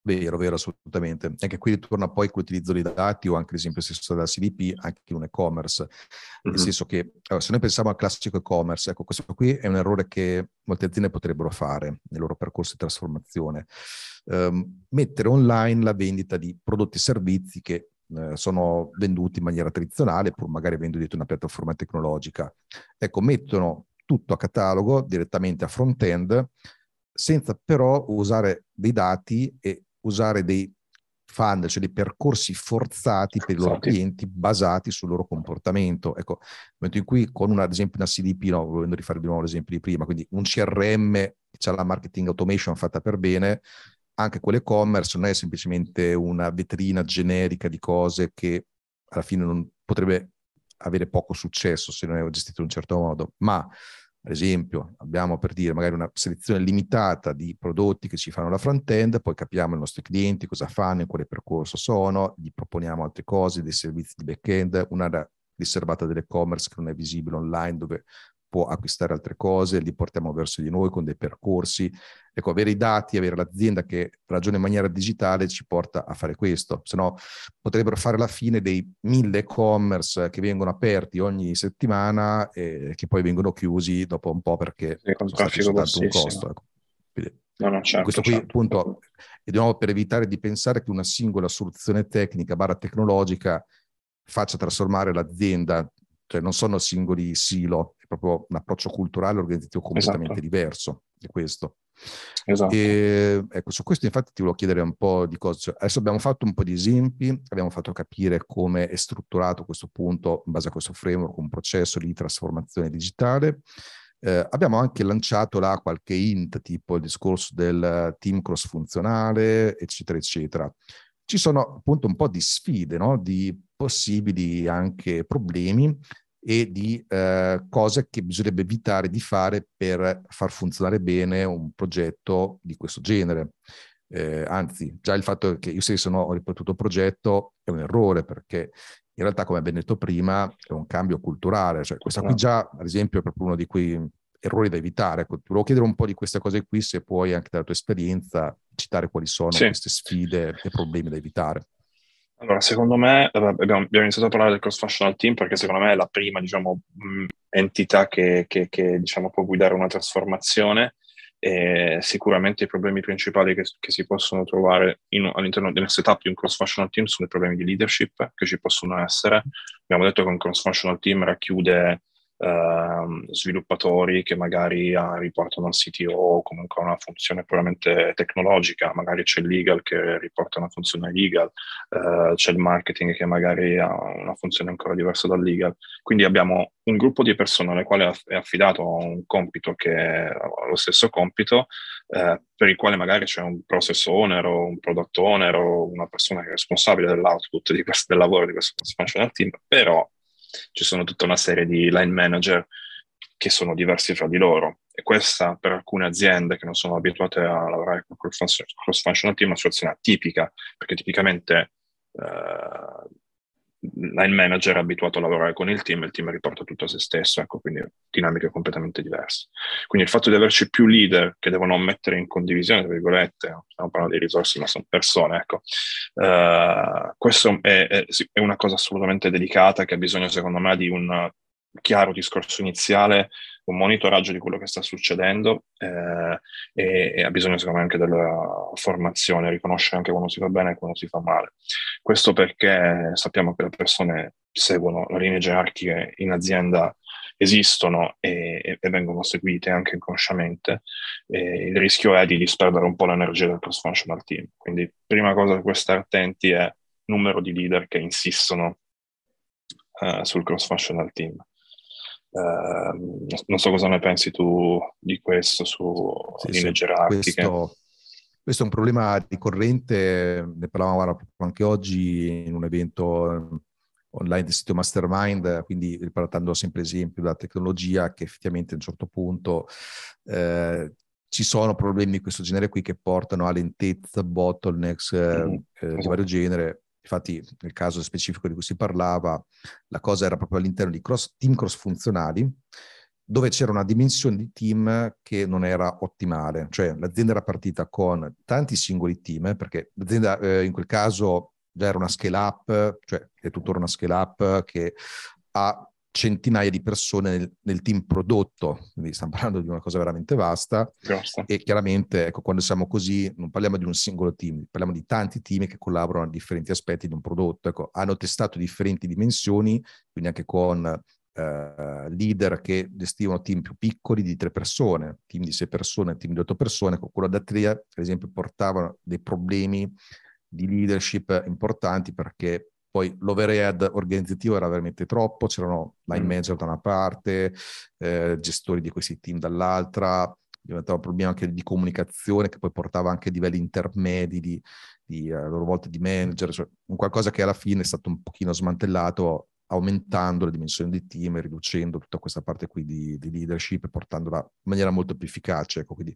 Vero, vero, assolutamente. Anche qui ritorna poi con l'utilizzo dei dati o anche l'esempio stesso della CDP, anche in un e-commerce. Mm-hmm. Nel senso che allora, se noi pensiamo al classico e-commerce, ecco, questo qui è un errore che molte aziende potrebbero fare nel loro percorso di trasformazione. Um, mettere online la vendita di prodotti e servizi che eh, sono venduti in maniera tradizionale, pur magari venduti dietro una piattaforma tecnologica. Ecco, mettono tutto a catalogo direttamente a front-end senza però usare dei dati e usare dei funnel, cioè dei percorsi forzati per i loro clienti basati sul loro comportamento. Ecco, nel momento in cui con una, ad esempio una CDP, no, volendo rifare di nuovo l'esempio di prima, quindi un CRM che ha la marketing automation fatta per bene, anche quell'e-commerce non è semplicemente una vetrina generica di cose che alla fine non potrebbe avere poco successo se non è gestito in un certo modo, ma ad esempio, abbiamo per dire magari una selezione limitata di prodotti che ci fanno la front-end, poi capiamo i nostri clienti cosa fanno, in quale percorso sono, gli proponiamo altre cose, dei servizi di back-end, un'area riservata dell'e-commerce che non è visibile online, dove può acquistare altre cose, li portiamo verso di noi con dei percorsi. Ecco, avere i dati, avere l'azienda che ragiona in maniera digitale ci porta a fare questo, se no potrebbero fare la fine dei mille e-commerce che vengono aperti ogni settimana e che poi vengono chiusi dopo un po' perché sì, sono stati soltanto un costo. Ecco. Quindi, no, no, certo, questo qui certo. appunto è di nuovo per evitare di pensare che una singola soluzione tecnica barra tecnologica faccia trasformare l'azienda, cioè non sono singoli silo, proprio un approccio culturale organizzativo completamente esatto. diverso di questo. Esatto. E, ecco, su questo infatti ti volevo chiedere un po' di cose. Cioè, adesso abbiamo fatto un po' di esempi, abbiamo fatto capire come è strutturato questo punto in base a questo framework, un processo di trasformazione digitale. Eh, abbiamo anche lanciato là qualche int, tipo il discorso del team cross funzionale, eccetera, eccetera. Ci sono appunto un po' di sfide, no? di possibili anche problemi e di eh, cose che bisognerebbe evitare di fare per far funzionare bene un progetto di questo genere. Eh, anzi, già il fatto che io stesso no, ho ripetuto il progetto è un errore perché in realtà, come abbiamo detto prima, è un cambio culturale. Cioè, questa qui già, ad esempio, è proprio uno di quei errori da evitare. Ecco, ti volevo chiedere un po' di queste cose qui, se puoi anche dalla tua esperienza citare quali sono sì. queste sfide e problemi da evitare. Allora, secondo me, abbiamo, abbiamo, iniziato a parlare del cross-functional team perché secondo me è la prima, diciamo, entità che, che, che diciamo, può guidare una trasformazione e sicuramente i problemi principali che, che si possono trovare in, all'interno del setup di un cross-functional team sono i problemi di leadership che ci possono essere. Abbiamo detto che un cross-functional team racchiude Uh, sviluppatori che magari uh, riportano al CTO o comunque una funzione puramente tecnologica, magari c'è il legal che riporta una funzione legal, uh, c'è il marketing che magari ha una funzione ancora diversa dal legal. Quindi abbiamo un gruppo di persone alle quali è affidato un compito che è lo stesso compito, eh, per il quale magari c'è un process owner o un product owner o una persona che è responsabile dell'output di questo, del lavoro di questo functional team, però ci sono tutta una serie di line manager che sono diversi fra di loro. E questa per alcune aziende che non sono abituate a lavorare con cross-functional team è una situazione atipica, perché tipicamente eh, line manager è abituato a lavorare con il team, il team riporta tutto a se stesso, ecco, quindi dinamiche completamente diverse. Quindi il fatto di averci più leader che devono mettere in condivisione, tra virgolette, stiamo parlando di risorse, ma sono persone, ecco, uh, questo è, è, è, una cosa assolutamente delicata che ha bisogno, secondo me, di un chiaro discorso iniziale, un monitoraggio di quello che sta succedendo eh, e, e, ha bisogno secondo me anche della formazione, riconoscere anche quando si fa bene e quando si fa male. Questo perché sappiamo che le persone seguono le linee gerarchiche in azienda esistono e, e, vengono seguite anche inconsciamente. E il rischio è di disperdere un po' l'energia del cross-functional team. Quindi, prima cosa da cui stare attenti è il numero di leader che insistono uh, sul cross-functional team. Uh, non so cosa ne pensi tu di questo su sì, linee sì, gerarchiche. Questo, questo, è un problema ricorrente, ne parlavamo anche oggi in un evento ehm, online del sito Mastermind, quindi ripartendo sempre esempio della tecnologia che effettivamente a un certo punto eh, ci sono problemi di questo genere qui che portano a lentezza, bottlenecks eh, mm-hmm. eh, di vario genere Infatti, nel caso specifico di cui si parlava, la cosa era proprio all'interno di cross, team cross funzionali, dove c'era una dimensione di team che non era ottimale. Cioè, l'azienda era partita con tanti singoli team, perché l'azienda eh, in quel caso già era una scale up, cioè è tuttora una scale up che ha centinaia di persone nel, nel, team prodotto, quindi stiamo parlando di una cosa veramente vasta. Giusto. e chiaramente ecco, quando siamo così non parliamo di un singolo team, parliamo di tanti team che collaborano a differenti aspetti di un prodotto, ecco, hanno testato differenti dimensioni, quindi anche con eh, leader che gestivano team più piccoli di tre persone, team di sei persone, team di otto persone, con quello da tre, per esempio, portavano dei problemi di leadership importanti perché poi l'overhead organizzativo era veramente troppo, c'erano line mm. manager da una parte, eh, gestori di questi team dall'altra, diventava un problema anche di comunicazione che poi portava anche a livelli intermedi di, di a loro volta di manager, cioè un qualcosa che alla fine è stato un pochino smantellato aumentando le dimensioni di team riducendo tutta questa parte qui di, di leadership e portandola in maniera molto più efficace. Ecco, quindi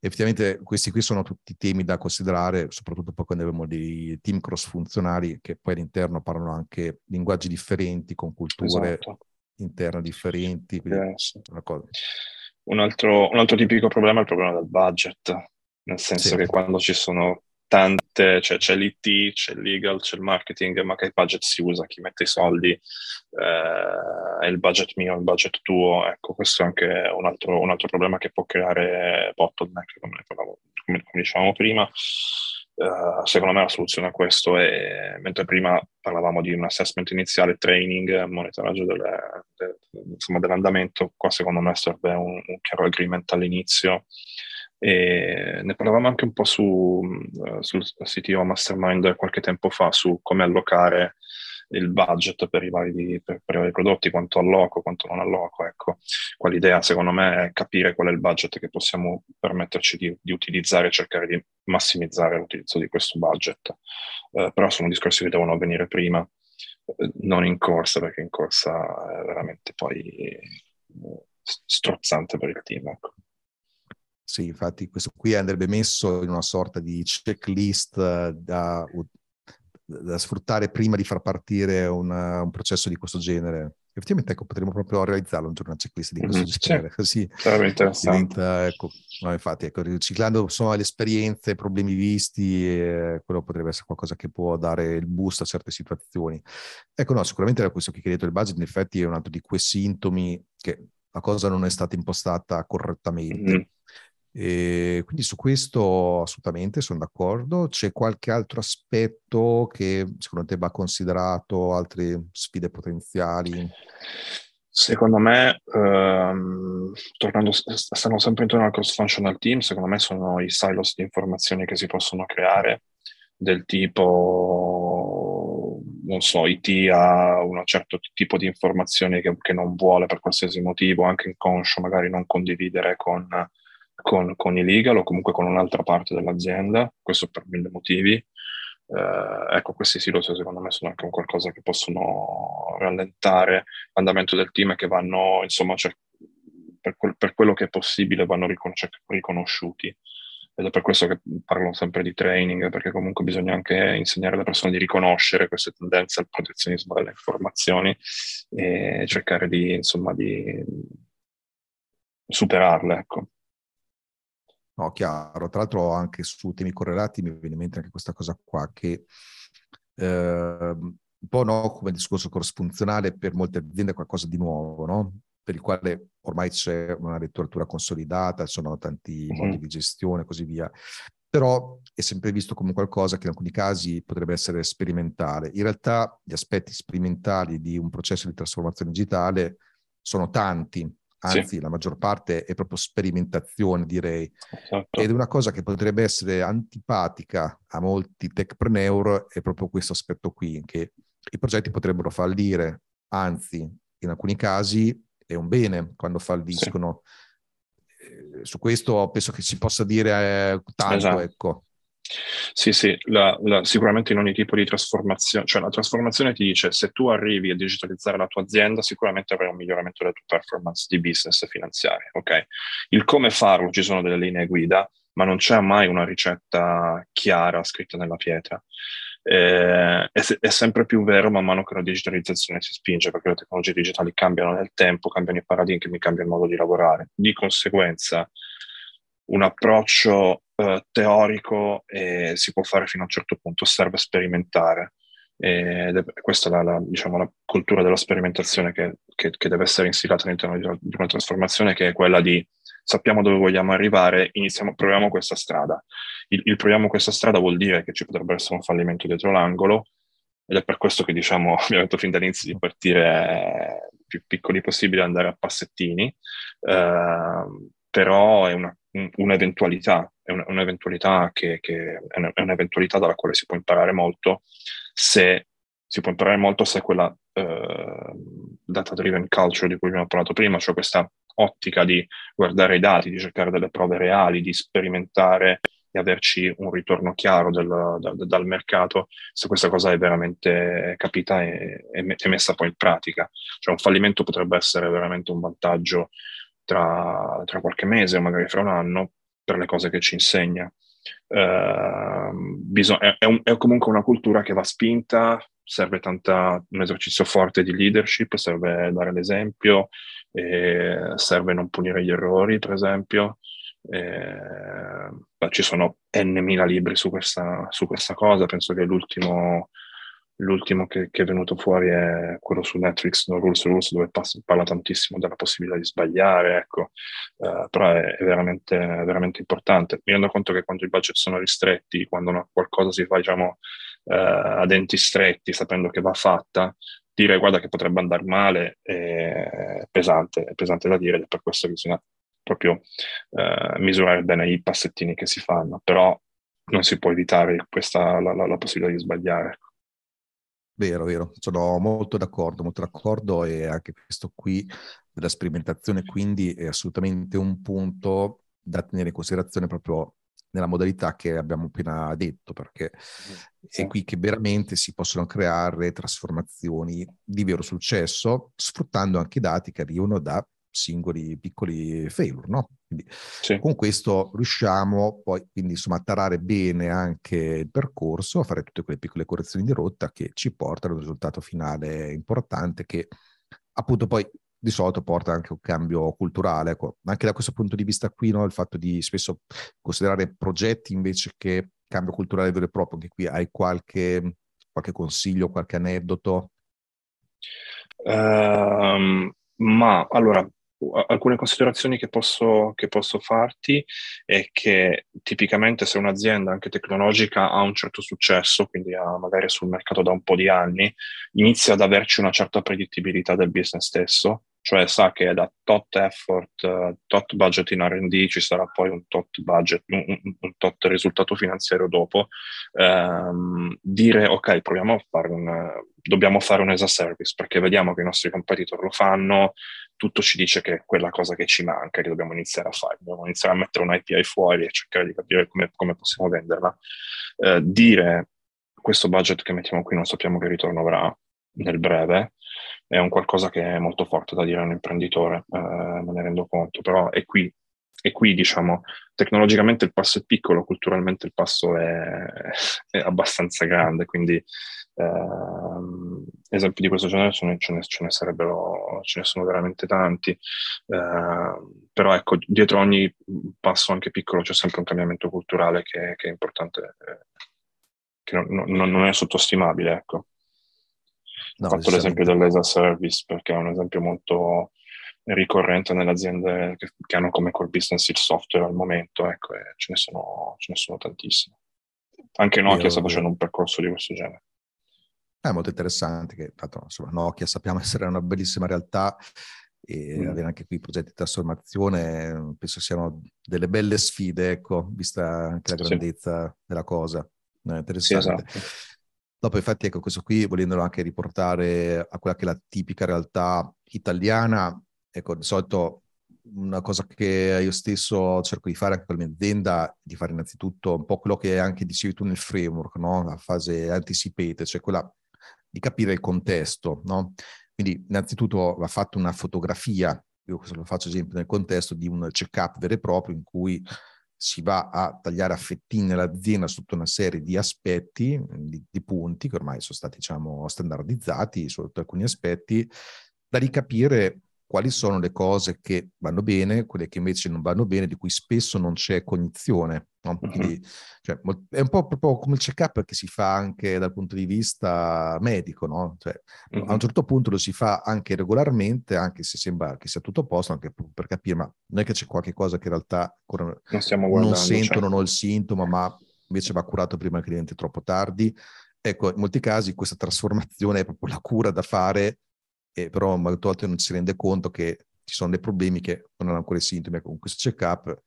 effettivamente questi qui sono tutti temi da considerare, soprattutto poi quando abbiamo dei team cross funzionali che poi all'interno parlano anche linguaggi differenti, con culture esatto. interne differenti. Un, altro, un altro tipico problema è il problema del budget, nel senso sì. che quando ci sono tante, cioè c'è l'IT, c'è il legal, c'è il marketing, ma che budget si usa, chi mette i soldi, eh, è il budget mio, il budget tuo, ecco, questo è anche un altro, un altro problema che può creare bottleneck, come, come, come dicevamo prima. Uh, secondo me la soluzione a questo è, mentre prima parlavamo di un assessment iniziale, training, monitoraggio delle, de, insomma, dell'andamento, qua secondo me serve un, un chiaro agreement all'inizio e ne parlavamo anche un po' su, uh, sul CTO Mastermind qualche tempo fa su come allocare il budget per i vari, per, per i vari prodotti, quanto alloco, quanto non alloco. Ecco, qua l'idea secondo me è capire qual è il budget che possiamo permetterci di, di utilizzare e cercare di massimizzare l'utilizzo di questo budget. Uh, però sono discorsi che devono avvenire prima, uh, non in corsa, perché in corsa è veramente poi strozzante per il team. Ecco. Sì, infatti questo qui andrebbe messo in una sorta di checklist eh, da, da sfruttare prima di far partire una, un processo di questo genere. Effettivamente, ecco, potremmo proprio realizzarlo un giorno una checklist di questo Mhm, genere, sì. così diventa, ecco, no, infatti, ecco, riciclando insomma, le esperienze, i problemi visti, eh, quello potrebbe essere qualcosa che può dare il boost a certe situazioni. Ecco, no, sicuramente era questo che hai detto il budget, in effetti è un altro di quei sintomi che la cosa non è stata impostata correttamente. Mhm. E quindi su questo assolutamente sono d'accordo. C'è qualche altro aspetto che secondo te va considerato, altre sfide potenziali? Secondo me, ehm, tornando, stanno sempre intorno al cross-functional team, secondo me sono i silos di informazioni che si possono creare, del tipo, non so, IT ha un certo tipo di informazioni che, che non vuole per qualsiasi motivo, anche inconscio, magari non condividere con, con, con i legal o comunque con un'altra parte dell'azienda, questo per mille motivi. Eh, ecco, questi silos secondo me sono anche un qualcosa che possono rallentare l'andamento del team e che vanno, insomma, cioè, per, quel, per, quello che è possibile, vanno ricon- riconosciuti. Ed è per questo che parlo sempre di training, perché comunque bisogna anche insegnare alle persone di riconoscere queste tendenze al protezionismo delle informazioni e cercare di, insomma, di superarle, ecco. No, chiaro. Tra l'altro anche su temi correlati mi viene in mente anche questa cosa qua che eh, un po' no, come discorso cross-funzionale per molte aziende è qualcosa di nuovo, no? Per il quale ormai c'è una letteratura consolidata, ci sono tanti mm-hmm. modi di gestione e così via. Però è sempre visto come qualcosa che in alcuni casi potrebbe essere sperimentale. In realtà gli aspetti sperimentali di un processo di trasformazione digitale sono tanti, anzi sì. la maggior parte è proprio sperimentazione direi esatto. ed è una cosa che potrebbe essere antipatica a molti techpreneur è proprio questo aspetto qui che i progetti potrebbero fallire anzi in alcuni casi è un bene quando falliscono sì. eh, su questo penso che si possa dire eh, tanto esatto. ecco sì, sì, la, la, sicuramente in ogni tipo di trasformazione, cioè la trasformazione ti dice se tu arrivi a digitalizzare la tua azienda, sicuramente avrai un miglioramento della tua performance di business e finanziaria, ok? Il come farlo, ci sono delle linee guida, ma non c'è mai una ricetta chiara scritta nella pietra. Eh, è, è, sempre più vero man mano che la digitalizzazione si spinge, perché le tecnologie digitali cambiano nel tempo, cambiano i paradigmi, cambia il modo di lavorare. Di conseguenza, un approccio eh, teorico eh, si può fare fino a un certo punto, serve sperimentare. Ed è questa la, la, diciamo, la cultura della sperimentazione che, che, che, deve essere instillata all'interno di, una trasformazione, che è quella di sappiamo dove vogliamo arrivare, iniziamo, proviamo questa strada. Il, il proviamo questa strada vuol dire che ci potrebbe essere un fallimento dietro l'angolo, ed è per questo che diciamo, abbiamo detto fin dall'inizio di partire più piccoli possibile, andare a passettini, eh, però è una un'eventualità, è un'eventualità che, che è un'eventualità dalla quale si può imparare molto se si può imparare molto se quella uh, data-driven culture di cui abbiamo parlato prima, cioè questa ottica di guardare i dati, di cercare delle prove reali, di sperimentare e averci un ritorno chiaro del, da, dal mercato, se questa cosa è veramente capita e, e messa poi in pratica. Cioè un fallimento potrebbe essere veramente un vantaggio tra, tra, qualche mese o magari fra un anno per le cose che ci insegna. Uh, bisog- è, è, un, è, comunque una cultura che va spinta, serve tanta, un esercizio forte di leadership, serve dare l'esempio, serve non punire gli errori, per esempio. Eh, ci sono n mila libri su questa, su questa cosa, penso che l'ultimo L'ultimo che, che, è venuto fuori è quello su Netflix, No Rules Rules, dove passa, parla tantissimo della possibilità di sbagliare, ecco. Uh, però è, è, veramente, veramente, importante. Mi rendo conto che quando i budget sono ristretti, quando una, qualcosa si fa, diciamo, uh, a denti stretti, sapendo che va fatta, dire guarda che potrebbe andare male è pesante, è pesante da dire ed è per questo che bisogna proprio uh, misurare bene i passettini che si fanno, però non si può evitare questa, la, la, la possibilità di sbagliare. Ecco. Vero, vero, sono molto d'accordo, molto d'accordo e anche questo qui della sperimentazione quindi è assolutamente un punto da tenere in considerazione proprio nella modalità che abbiamo appena detto, perché sì. è qui che veramente si possono creare trasformazioni di vero successo, sfruttando anche i dati che arrivano da singoli piccoli failure, no? Quindi sì. con questo riusciamo poi quindi insomma a tarare bene anche il percorso, a fare tutte quelle piccole correzioni di rotta che ci portano ad un risultato finale importante che appunto poi di solito porta anche un cambio culturale. Ecco. Anche da questo punto di vista qui, no, il fatto di spesso considerare progetti invece che cambio culturale vero e proprio, anche qui hai qualche, qualche consiglio, qualche aneddoto? Um, ma allora, alcune considerazioni che posso, che posso, farti è che tipicamente se un'azienda anche tecnologica ha un certo successo, quindi ha magari sul mercato da un po' di anni, inizia ad averci una certa predittibilità del business stesso, cioè sa che da tot effort, tot budget in R&D ci sarà poi un tot budget, un, un, tot risultato finanziario dopo, um, dire ok, proviamo a fare un, dobbiamo fare un as a service perché vediamo che i nostri competitor lo fanno, tutto ci dice che è quella cosa che ci manca, che dobbiamo iniziare a fare, dobbiamo iniziare a mettere un API fuori e cercare di capire come, come possiamo venderla. Uh, dire questo budget che mettiamo qui non sappiamo che ritorno avrà nel breve, è un qualcosa che è molto forte da dire a un imprenditore, eh, me ne rendo conto, però è qui, è qui, diciamo, tecnologicamente il passo è piccolo, culturalmente il passo è, è abbastanza grande, quindi eh, esempi di questo genere ce ne, ce ne, sarebbero, ce ne sono veramente tanti, eh, però ecco, dietro ogni passo anche piccolo c'è sempre un cambiamento culturale che, che è importante, eh, che non, non, non è sottostimabile, ecco. No, Ho fatto l'esempio dell'ESA Service perché è un esempio molto ricorrente nelle aziende che, che, hanno come core business il software al momento, ecco, ce ne sono, ce ne sono tantissime. Anche Nokia io, sta facendo un percorso di questo genere. È molto interessante che, infatti, insomma, Nokia sappiamo essere una bellissima realtà e mm. avere anche qui progetti di trasformazione, penso siano delle belle sfide, ecco, vista anche la grandezza sì. della cosa. È interessante. Sì, esatto. Dopo, infatti, ecco, questo qui, volendolo anche riportare a quella che è la tipica realtà italiana, ecco, di solito una cosa che io stesso cerco di fare anche per la mia azienda, di fare innanzitutto un po' quello che anche dicevi tu nel framework, no? la fase anticipated, cioè quella di capire il contesto. No? Quindi innanzitutto va fatta una fotografia, io questo lo faccio esempio nel contesto di un check-up vero e proprio in cui si va a tagliare a fettine l'azienda sotto una serie di aspetti, di, di punti che ormai sono stati diciamo, standardizzati sotto alcuni aspetti, da ricapire quali sono le cose che vanno bene, quelle che invece non vanno bene, di cui spesso non c'è cognizione. No? Quindi, cioè, è un po' proprio come il check-up che si fa anche dal punto di vista medico, no? cioè, uh-huh. a un certo punto lo si fa anche regolarmente, anche se sembra che sia tutto a posto, anche per capire, ma non è che c'è qualche cosa che in realtà ancora non, non sento, cioè. non ho il sintomo, ma invece va curato prima che diventi troppo tardi. Ecco, in molti casi questa trasformazione è proprio la cura da fare, e però molte volte non si rende conto che ci sono dei problemi che non hanno ancora i sintomi. Con questo check-up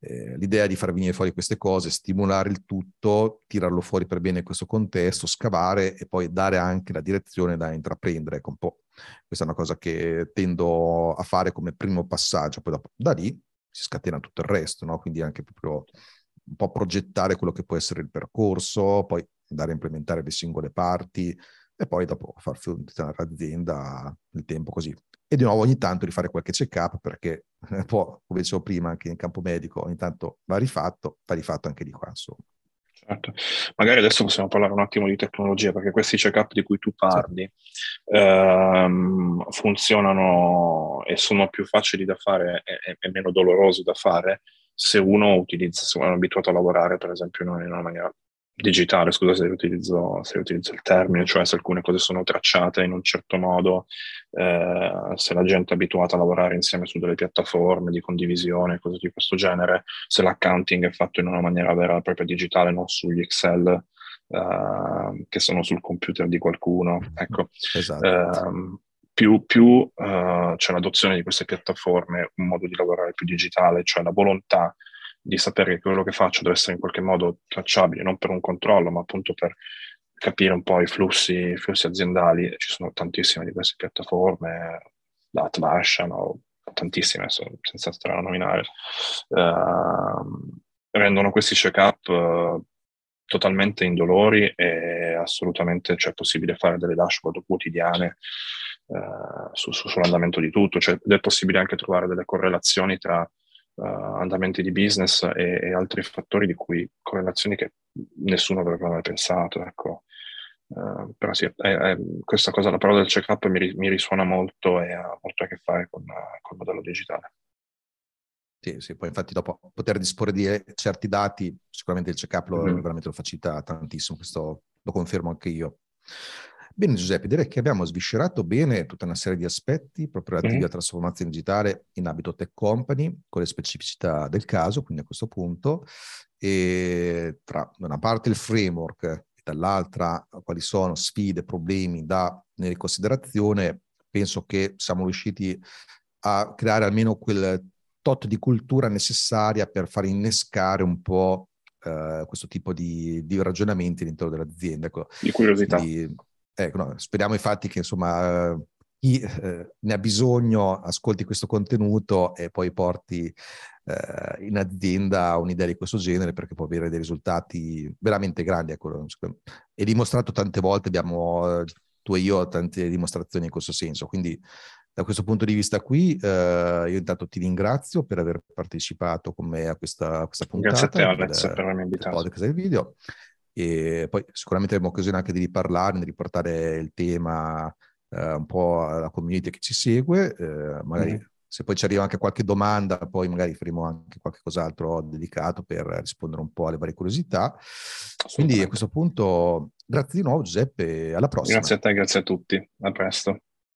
eh, l'idea di far venire fuori queste cose, stimolare il tutto, tirarlo fuori per bene in questo contesto, scavare e poi dare anche la direzione da intraprendere. Ecco, un po'. Questa è una cosa che tendo a fare come primo passaggio, poi dopo, da lì si scatena tutto il resto, no? quindi anche proprio un po' progettare quello che può essere il percorso, poi andare a implementare le singole parti e poi dopo far funzionare l'azienda nel tempo così e di nuovo ogni tanto rifare qualche check-up perché può, come dicevo prima, anche in campo medico ogni tanto va rifatto, va rifatto anche di qua, insomma. Certo. Magari adesso possiamo parlare un attimo di tecnologia, perché questi check-up di cui tu parli sì. ehm, funzionano e sono più facili da fare e, e, meno dolorosi da fare se uno utilizza, se uno è abituato a lavorare, per esempio, in una maniera digitale, scusa se utilizzo, se utilizzo, il termine, cioè se alcune cose sono tracciate in un certo modo, eh, se la gente è abituata a lavorare insieme su delle piattaforme di condivisione, cose di questo genere, se l'accounting è fatto in una maniera vera e propria digitale, non sugli Excel eh, che sono sul computer di qualcuno. Ecco. Esatto. Eh, più, più uh, c'è l'adozione di queste piattaforme, un modo di lavorare più digitale, cioè la volontà di sapere che quello che faccio deve essere in qualche modo tracciabile, non per un controllo, ma appunto per capire un po' i flussi, i flussi aziendali. Ci sono tantissime di queste piattaforme, da Atlassian o tantissime, senza stare a nominare, uh, rendono questi check-up uh, totalmente indolori e assolutamente cioè, è possibile fare delle dashboard quotidiane uh, su, su, sull'andamento di tutto, cioè, è possibile anche trovare delle correlazioni tra uh, andamenti di business e, e, altri fattori di cui correlazioni che nessuno avrebbe mai pensato. Ecco. Uh, però sì, è, è, questa cosa, la parola del check-up mi, mi, risuona molto e ha molto a che fare con, con il modello digitale. Sì, sì, poi infatti dopo poter disporre di eh, certi dati, sicuramente il check-up lo, mm. veramente lo facilita tantissimo, questo lo confermo anche io. Bene Giuseppe, direi che abbiamo sviscerato bene tutta una serie di aspetti proprio relativi mm-hmm. alla trasformazione digitale in ambito tech company, con le specificità del caso, quindi a questo punto, e tra da una parte il framework e dall'altra quali sono sfide, problemi da tenere in considerazione, penso che siamo riusciti a creare almeno quel tot di cultura necessaria per far innescare un po' eh, questo tipo di, di, ragionamenti all'interno dell'azienda. Ecco. Di curiosità. Quindi, ecco, no, speriamo infatti che insomma chi eh, ne ha bisogno ascolti questo contenuto e poi porti eh, in azienda un'idea di questo genere perché può avere dei risultati veramente grandi. Ecco. È dimostrato tante volte, abbiamo eh, tu e io tante dimostrazioni in questo senso, quindi da questo punto di vista qui, eh, io intanto ti ringrazio per aver partecipato con me a questa, a questa puntata. Grazie a te Alex per avermi invitato. Podcast del video. E poi sicuramente avremo occasione anche di riparlarne, di riportare il tema eh, un po' alla community che ci segue. Eh, magari mm. se poi ci arriva anche qualche domanda, poi magari faremo anche qualche cos'altro dedicato per rispondere un po' alle varie curiosità. Quindi a questo punto, grazie di nuovo Giuseppe, alla prossima. Grazie a te, grazie a tutti. A presto.